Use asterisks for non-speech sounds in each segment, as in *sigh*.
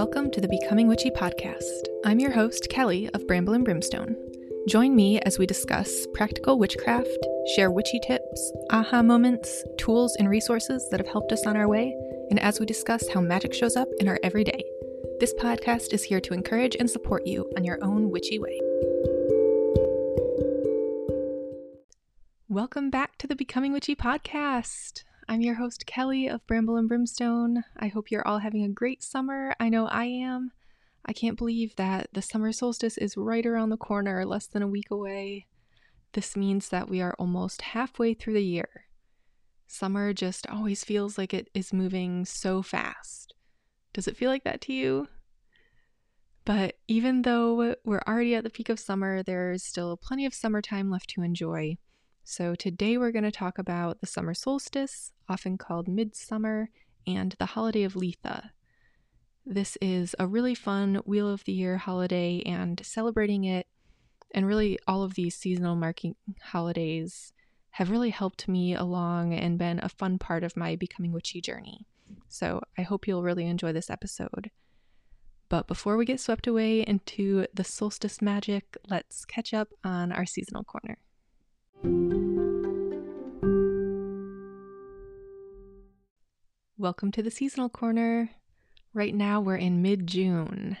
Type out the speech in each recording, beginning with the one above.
Welcome to the Becoming Witchy podcast. I'm your host, Kelly of Bramble and Brimstone. Join me as we discuss practical witchcraft, share witchy tips, aha moments, tools, and resources that have helped us on our way, and as we discuss how magic shows up in our everyday. This podcast is here to encourage and support you on your own witchy way. Welcome back to the Becoming Witchy podcast. I'm your host, Kelly of Bramble and Brimstone. I hope you're all having a great summer. I know I am. I can't believe that the summer solstice is right around the corner, less than a week away. This means that we are almost halfway through the year. Summer just always feels like it is moving so fast. Does it feel like that to you? But even though we're already at the peak of summer, there's still plenty of summertime left to enjoy. So, today we're going to talk about the summer solstice, often called midsummer, and the holiday of Litha. This is a really fun Wheel of the Year holiday, and celebrating it and really all of these seasonal marking holidays have really helped me along and been a fun part of my becoming witchy journey. So, I hope you'll really enjoy this episode. But before we get swept away into the solstice magic, let's catch up on our seasonal corner. Welcome to the seasonal corner. Right now, we're in mid June.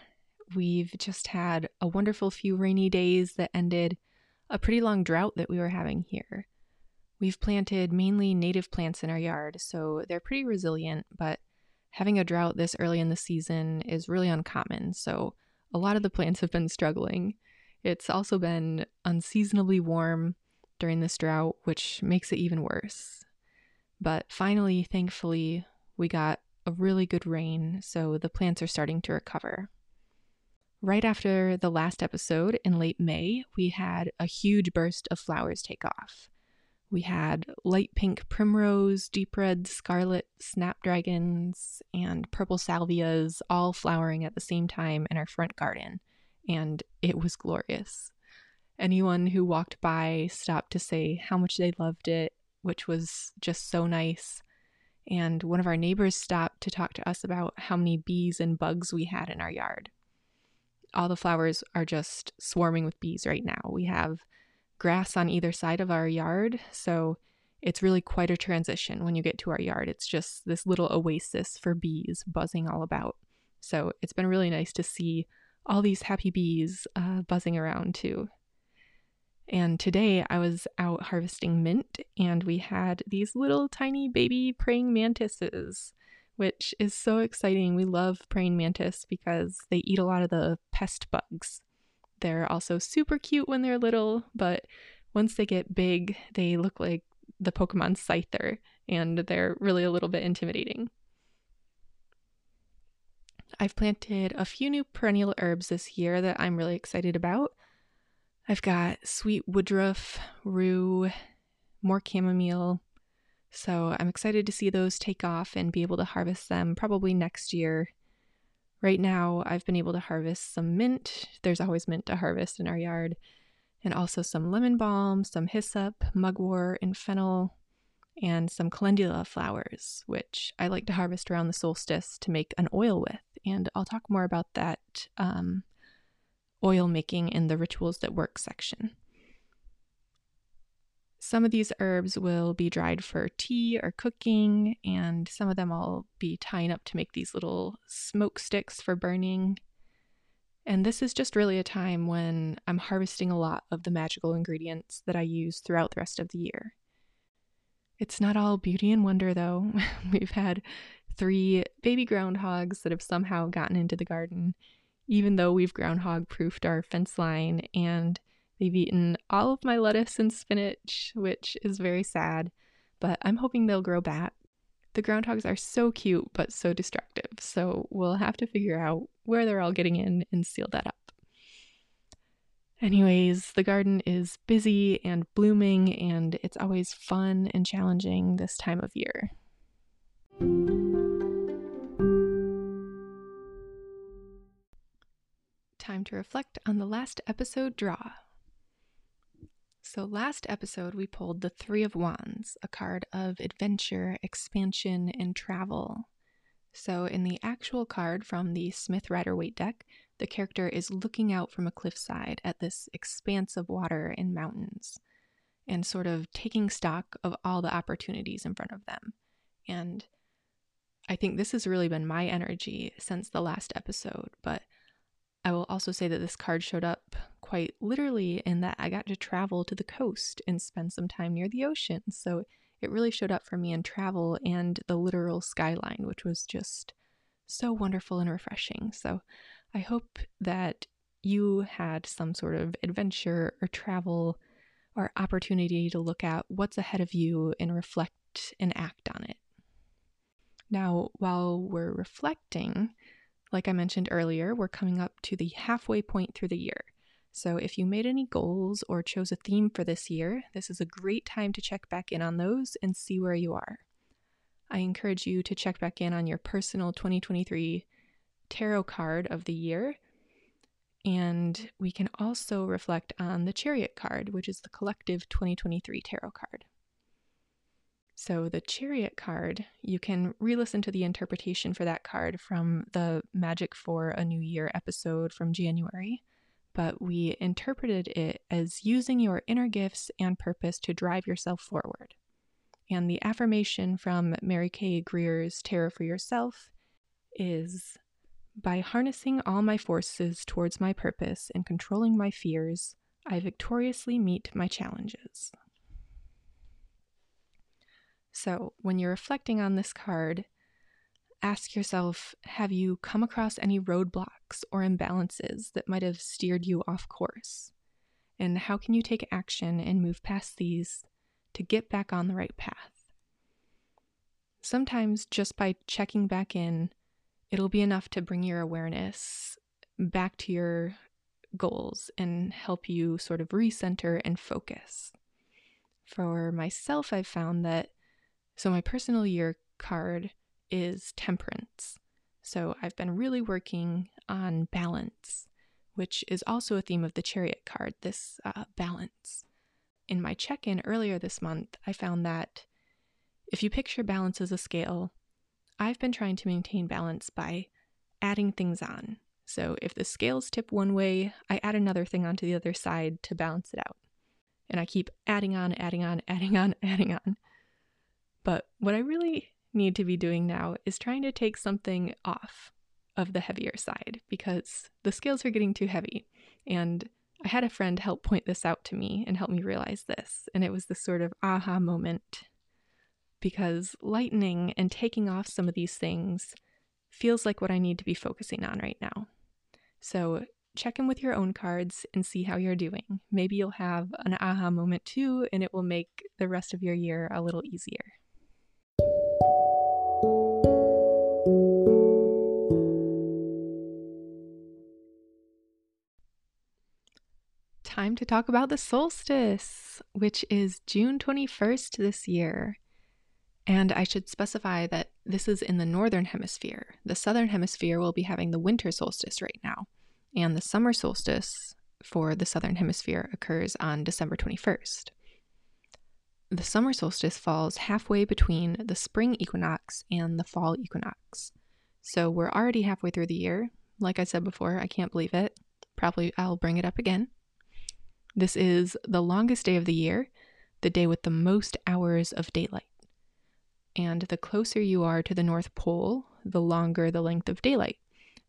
We've just had a wonderful few rainy days that ended a pretty long drought that we were having here. We've planted mainly native plants in our yard, so they're pretty resilient, but having a drought this early in the season is really uncommon, so a lot of the plants have been struggling. It's also been unseasonably warm during this drought, which makes it even worse. But finally, thankfully, we got a really good rain, so the plants are starting to recover. Right after the last episode in late May, we had a huge burst of flowers take off. We had light pink primrose, deep red scarlet snapdragons, and purple salvias all flowering at the same time in our front garden, and it was glorious. Anyone who walked by stopped to say how much they loved it, which was just so nice. And one of our neighbors stopped to talk to us about how many bees and bugs we had in our yard. All the flowers are just swarming with bees right now. We have grass on either side of our yard, so it's really quite a transition when you get to our yard. It's just this little oasis for bees buzzing all about. So it's been really nice to see all these happy bees uh, buzzing around too. And today I was out harvesting mint and we had these little tiny baby praying mantises, which is so exciting. We love praying mantis because they eat a lot of the pest bugs. They're also super cute when they're little, but once they get big, they look like the Pokemon Scyther and they're really a little bit intimidating. I've planted a few new perennial herbs this year that I'm really excited about. I've got sweet woodruff, rue, more chamomile. So I'm excited to see those take off and be able to harvest them probably next year. Right now, I've been able to harvest some mint. There's always mint to harvest in our yard. And also some lemon balm, some hyssop, mugwort, and fennel, and some calendula flowers, which I like to harvest around the solstice to make an oil with. And I'll talk more about that um, oil making in the rituals that work section. Some of these herbs will be dried for tea or cooking, and some of them I'll be tying up to make these little smoke sticks for burning. And this is just really a time when I'm harvesting a lot of the magical ingredients that I use throughout the rest of the year. It's not all beauty and wonder, though. *laughs* We've had three baby groundhogs that have somehow gotten into the garden, even though we've groundhog proofed our fence line and they've eaten all of my lettuce and spinach, which is very sad, but I'm hoping they'll grow back. The groundhogs are so cute but so destructive, so we'll have to figure out where they're all getting in and seal that up. Anyways, the garden is busy and blooming, and it's always fun and challenging this time of year. Time to reflect on the last episode draw. So, last episode, we pulled the Three of Wands, a card of adventure, expansion, and travel. So, in the actual card from the Smith Rider Waite deck, the character is looking out from a cliffside at this expanse of water and mountains and sort of taking stock of all the opportunities in front of them. And I think this has really been my energy since the last episode, but also say that this card showed up quite literally in that I got to travel to the coast and spend some time near the ocean. So it really showed up for me in travel and the literal skyline, which was just so wonderful and refreshing. So I hope that you had some sort of adventure or travel or opportunity to look at what's ahead of you and reflect and act on it. Now, while we're reflecting, like I mentioned earlier, we're coming up to the halfway point through the year. So, if you made any goals or chose a theme for this year, this is a great time to check back in on those and see where you are. I encourage you to check back in on your personal 2023 tarot card of the year. And we can also reflect on the Chariot card, which is the collective 2023 tarot card. So, the Chariot card, you can re listen to the interpretation for that card from the Magic for a New Year episode from January. But we interpreted it as using your inner gifts and purpose to drive yourself forward. And the affirmation from Mary K. Greer's Tarot for Yourself is By harnessing all my forces towards my purpose and controlling my fears, I victoriously meet my challenges. So, when you're reflecting on this card, ask yourself have you come across any roadblocks or imbalances that might have steered you off course? And how can you take action and move past these to get back on the right path? Sometimes, just by checking back in, it'll be enough to bring your awareness back to your goals and help you sort of recenter and focus. For myself, I've found that so, my personal year card is temperance. So, I've been really working on balance, which is also a theme of the chariot card this uh, balance. In my check in earlier this month, I found that if you picture balance as a scale, I've been trying to maintain balance by adding things on. So, if the scales tip one way, I add another thing onto the other side to balance it out. And I keep adding on, adding on, adding on, *laughs* adding on. But what I really need to be doing now is trying to take something off of the heavier side because the scales are getting too heavy. And I had a friend help point this out to me and help me realize this. And it was this sort of aha moment because lightening and taking off some of these things feels like what I need to be focusing on right now. So check in with your own cards and see how you're doing. Maybe you'll have an aha moment too, and it will make the rest of your year a little easier. Time to talk about the solstice, which is June 21st this year. And I should specify that this is in the northern hemisphere. The southern hemisphere will be having the winter solstice right now, and the summer solstice for the southern hemisphere occurs on December 21st. The summer solstice falls halfway between the spring equinox and the fall equinox. So we're already halfway through the year. Like I said before, I can't believe it. Probably I'll bring it up again. This is the longest day of the year, the day with the most hours of daylight. And the closer you are to the North Pole, the longer the length of daylight.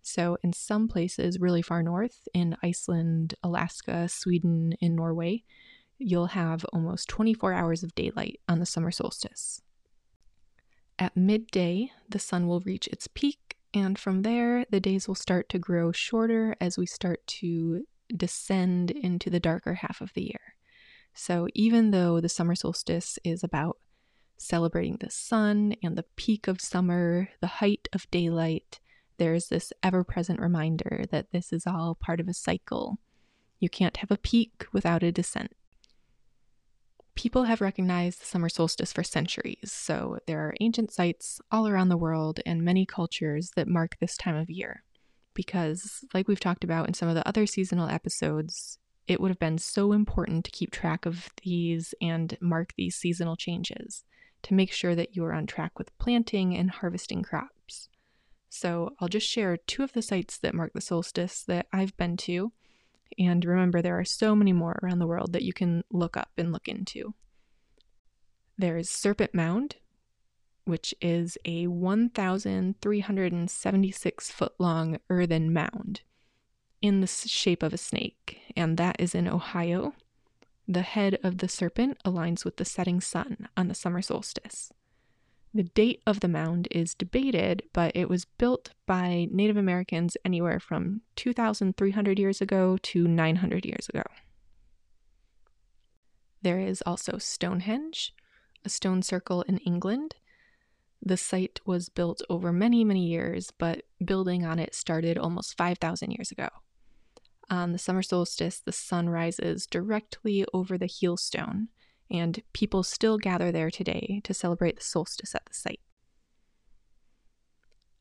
So, in some places really far north, in Iceland, Alaska, Sweden, and Norway, you'll have almost 24 hours of daylight on the summer solstice. At midday, the sun will reach its peak, and from there, the days will start to grow shorter as we start to descend into the darker half of the year. So, even though the summer solstice is about celebrating the sun and the peak of summer, the height of daylight, there's this ever present reminder that this is all part of a cycle. You can't have a peak without a descent. People have recognized the summer solstice for centuries, so there are ancient sites all around the world and many cultures that mark this time of year because, like we've talked about in some of the other seasonal episodes, it would have been so important to keep track of these and mark these seasonal changes to make sure that you are on track with planting and harvesting crops. So I'll just share two of the sites that mark the solstice that I've been to. And remember, there are so many more around the world that you can look up and look into. There is Serpent Mound, which is a 1,376 foot long earthen mound in the shape of a snake, and that is in Ohio. The head of the serpent aligns with the setting sun on the summer solstice. The date of the mound is debated, but it was built by Native Americans anywhere from 2,300 years ago to 900 years ago. There is also Stonehenge, a stone circle in England. The site was built over many, many years, but building on it started almost 5,000 years ago. On the summer solstice, the sun rises directly over the heel stone, and people still gather there today to celebrate the solstice at the site.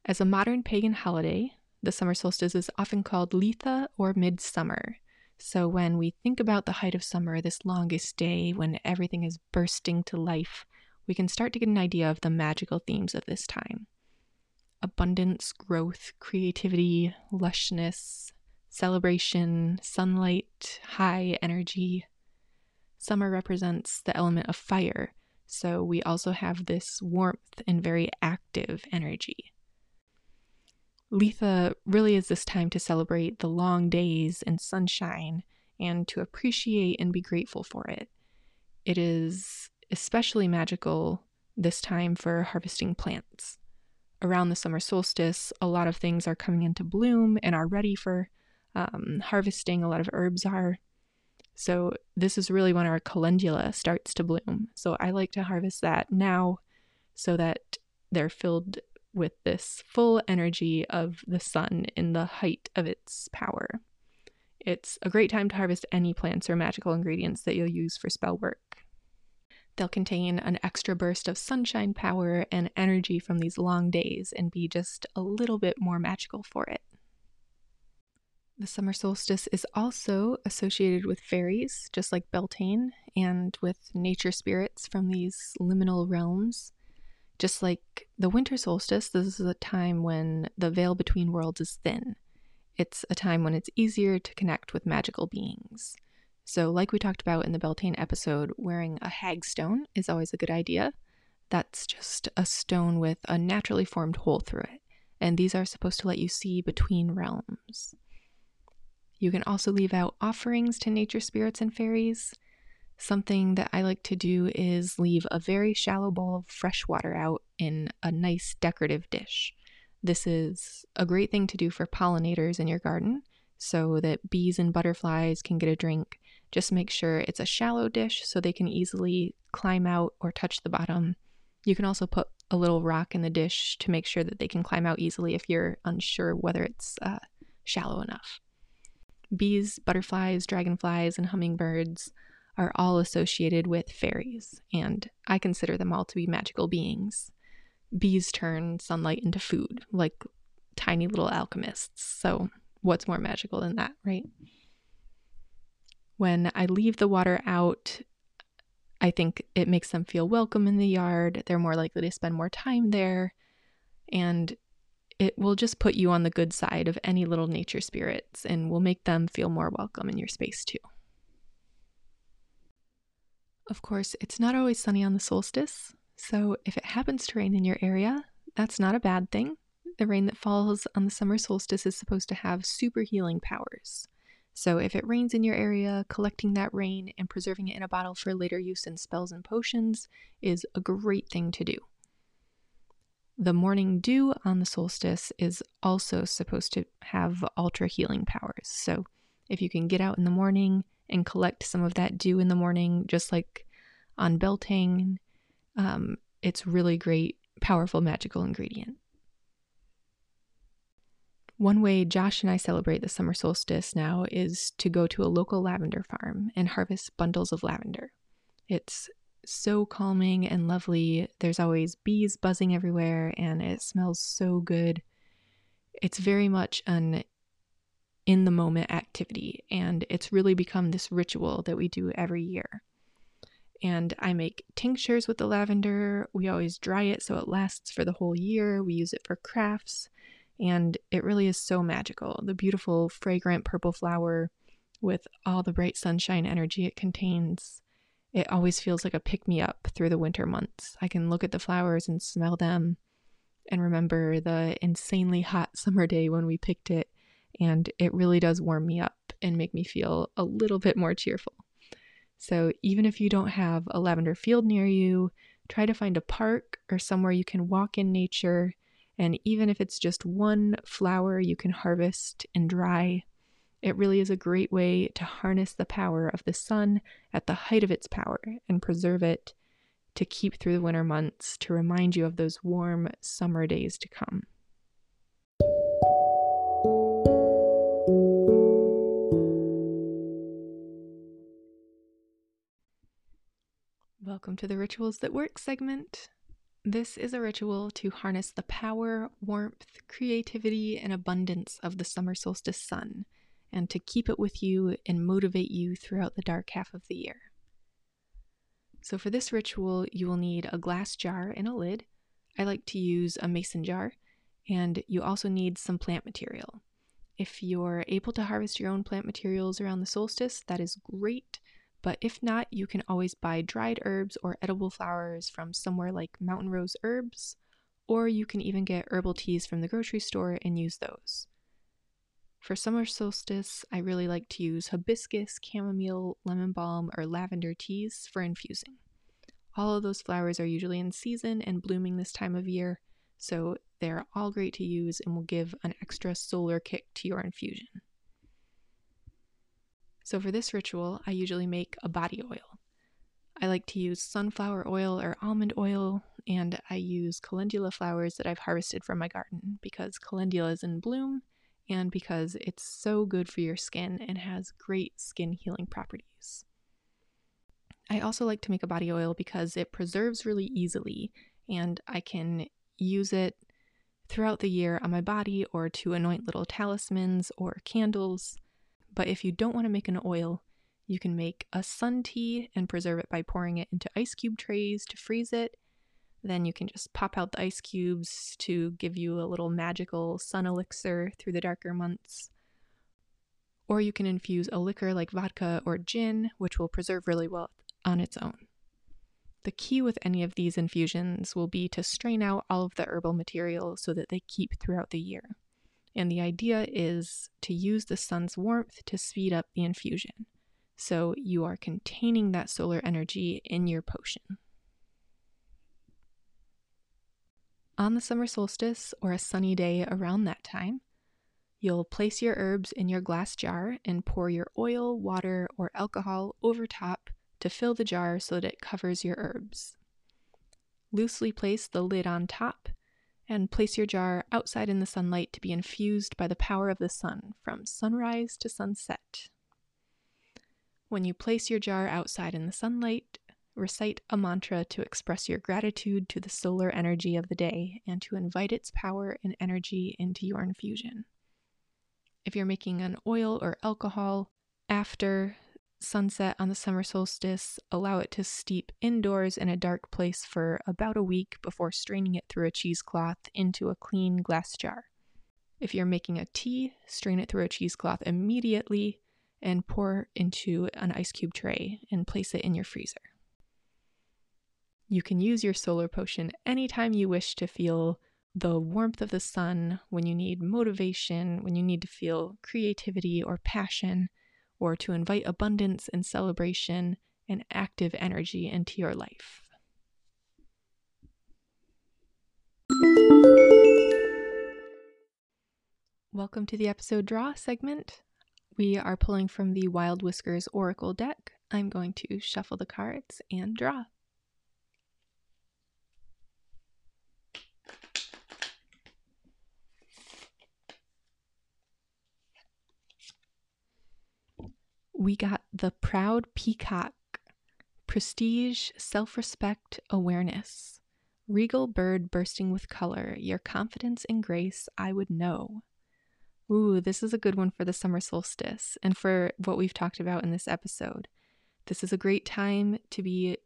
As a modern pagan holiday, the summer solstice is often called Litha or Midsummer. So, when we think about the height of summer, this longest day when everything is bursting to life, we can start to get an idea of the magical themes of this time abundance, growth, creativity, lushness, celebration, sunlight, high energy. Summer represents the element of fire, so we also have this warmth and very active energy. Litha really is this time to celebrate the long days and sunshine and to appreciate and be grateful for it. It is especially magical this time for harvesting plants. Around the summer solstice, a lot of things are coming into bloom and are ready for um, harvesting. A lot of herbs are. So, this is really when our calendula starts to bloom. So, I like to harvest that now so that they're filled with this full energy of the sun in the height of its power. It's a great time to harvest any plants or magical ingredients that you'll use for spell work. They'll contain an extra burst of sunshine power and energy from these long days and be just a little bit more magical for it. The summer solstice is also associated with fairies, just like Beltane, and with nature spirits from these liminal realms. Just like the winter solstice, this is a time when the veil between worlds is thin. It's a time when it's easier to connect with magical beings. So, like we talked about in the Beltane episode, wearing a hagstone is always a good idea. That's just a stone with a naturally formed hole through it, and these are supposed to let you see between realms. You can also leave out offerings to nature spirits and fairies. Something that I like to do is leave a very shallow bowl of fresh water out in a nice decorative dish. This is a great thing to do for pollinators in your garden so that bees and butterflies can get a drink. Just make sure it's a shallow dish so they can easily climb out or touch the bottom. You can also put a little rock in the dish to make sure that they can climb out easily if you're unsure whether it's uh, shallow enough. Bees, butterflies, dragonflies, and hummingbirds are all associated with fairies, and I consider them all to be magical beings. Bees turn sunlight into food, like tiny little alchemists. So, what's more magical than that, right? When I leave the water out, I think it makes them feel welcome in the yard. They're more likely to spend more time there. And it will just put you on the good side of any little nature spirits and will make them feel more welcome in your space too. Of course, it's not always sunny on the solstice, so if it happens to rain in your area, that's not a bad thing. The rain that falls on the summer solstice is supposed to have super healing powers. So if it rains in your area, collecting that rain and preserving it in a bottle for later use in spells and potions is a great thing to do. The morning dew on the solstice is also supposed to have ultra healing powers. So if you can get out in the morning and collect some of that dew in the morning, just like on Beltane. Um, it's really great, powerful, magical ingredient. One way Josh and I celebrate the summer solstice now is to go to a local lavender farm and harvest bundles of lavender. It's so calming and lovely. There's always bees buzzing everywhere and it smells so good. It's very much an in the moment activity. And it's really become this ritual that we do every year. And I make tinctures with the lavender. We always dry it so it lasts for the whole year. We use it for crafts. And it really is so magical. The beautiful, fragrant purple flower with all the bright sunshine energy it contains. It always feels like a pick me up through the winter months. I can look at the flowers and smell them and remember the insanely hot *laughs* summer day when we picked it. And it really does warm me up and make me feel a little bit more cheerful. So even if you don't have a lavender field near you, try to find a park or somewhere you can walk in nature. And even if it's just one flower you can harvest and dry, it really is a great way to harness the power of the sun at the height of its power and preserve it to keep through the winter months to remind you of those warm summer days to come. Welcome to the Rituals That Work segment. This is a ritual to harness the power, warmth, creativity, and abundance of the summer solstice sun, and to keep it with you and motivate you throughout the dark half of the year. So, for this ritual, you will need a glass jar and a lid. I like to use a mason jar, and you also need some plant material. If you're able to harvest your own plant materials around the solstice, that is great. But if not, you can always buy dried herbs or edible flowers from somewhere like Mountain Rose Herbs, or you can even get herbal teas from the grocery store and use those. For summer solstice, I really like to use hibiscus, chamomile, lemon balm, or lavender teas for infusing. All of those flowers are usually in season and blooming this time of year, so they're all great to use and will give an extra solar kick to your infusion. So, for this ritual, I usually make a body oil. I like to use sunflower oil or almond oil, and I use calendula flowers that I've harvested from my garden because calendula is in bloom and because it's so good for your skin and has great skin healing properties. I also like to make a body oil because it preserves really easily, and I can use it throughout the year on my body or to anoint little talismans or candles. But if you don't want to make an oil, you can make a sun tea and preserve it by pouring it into ice cube trays to freeze it. Then you can just pop out the ice cubes to give you a little magical sun elixir through the darker months. Or you can infuse a liquor like vodka or gin, which will preserve really well on its own. The key with any of these infusions will be to strain out all of the herbal material so that they keep throughout the year. And the idea is to use the sun's warmth to speed up the infusion. So you are containing that solar energy in your potion. On the summer solstice or a sunny day around that time, you'll place your herbs in your glass jar and pour your oil, water, or alcohol over top to fill the jar so that it covers your herbs. Loosely place the lid on top and place your jar outside in the sunlight to be infused by the power of the sun from sunrise to sunset. When you place your jar outside in the sunlight, recite a mantra to express your gratitude to the solar energy of the day and to invite its power and energy into your infusion. If you're making an oil or alcohol, after sunset on the summer solstice, allow it to steep indoors in a dark place for about a week before straining it through a cheesecloth into a clean glass jar. If you're making a tea, strain it through a cheesecloth immediately and pour into an ice cube tray and place it in your freezer. You can use your solar potion anytime you wish to feel the warmth of the sun, when you need motivation, when you need to feel creativity or passion or to invite abundance and celebration and active energy into your life. Welcome to the episode draw segment. We are pulling from the Wild Whiskers Oracle deck. I'm going to shuffle the cards and draw. We got the proud peacock, prestige, self respect, awareness, regal bird bursting with color, your confidence and grace I would know. Ooh, this is a good one for the summer solstice and for what we've talked about in this episode. This is a great time to be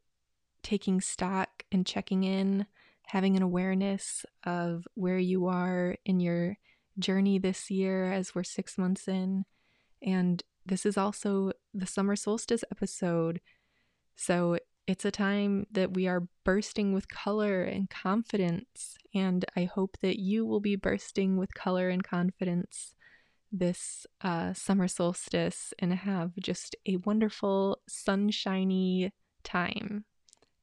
taking stock and checking in, having an awareness of where you are in your journey this year as we're six months in. And this is also the summer solstice episode. So it's a time that we are bursting with color and confidence. And I hope that you will be bursting with color and confidence this uh, summer solstice and have just a wonderful, sunshiny time.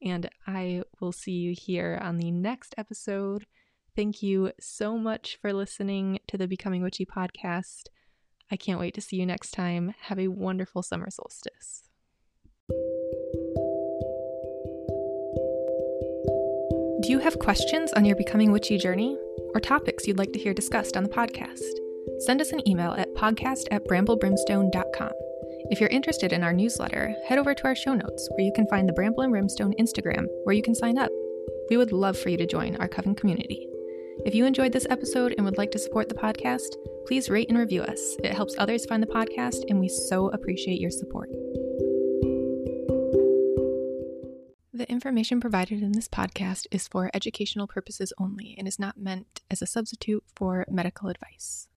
And I will see you here on the next episode. Thank you so much for listening to the Becoming Witchy podcast. I can't wait to see you next time. Have a wonderful summer solstice. Do you have questions on your Becoming Witchy journey or topics you'd like to hear discussed on the podcast? Send us an email at podcast at bramblebrimstone.com. If you're interested in our newsletter, head over to our show notes where you can find the Bramble and Brimstone Instagram where you can sign up. We would love for you to join our Coven community. If you enjoyed this episode and would like to support the podcast, please rate and review us. It helps others find the podcast, and we so appreciate your support. The information provided in this podcast is for educational purposes only and is not meant as a substitute for medical advice.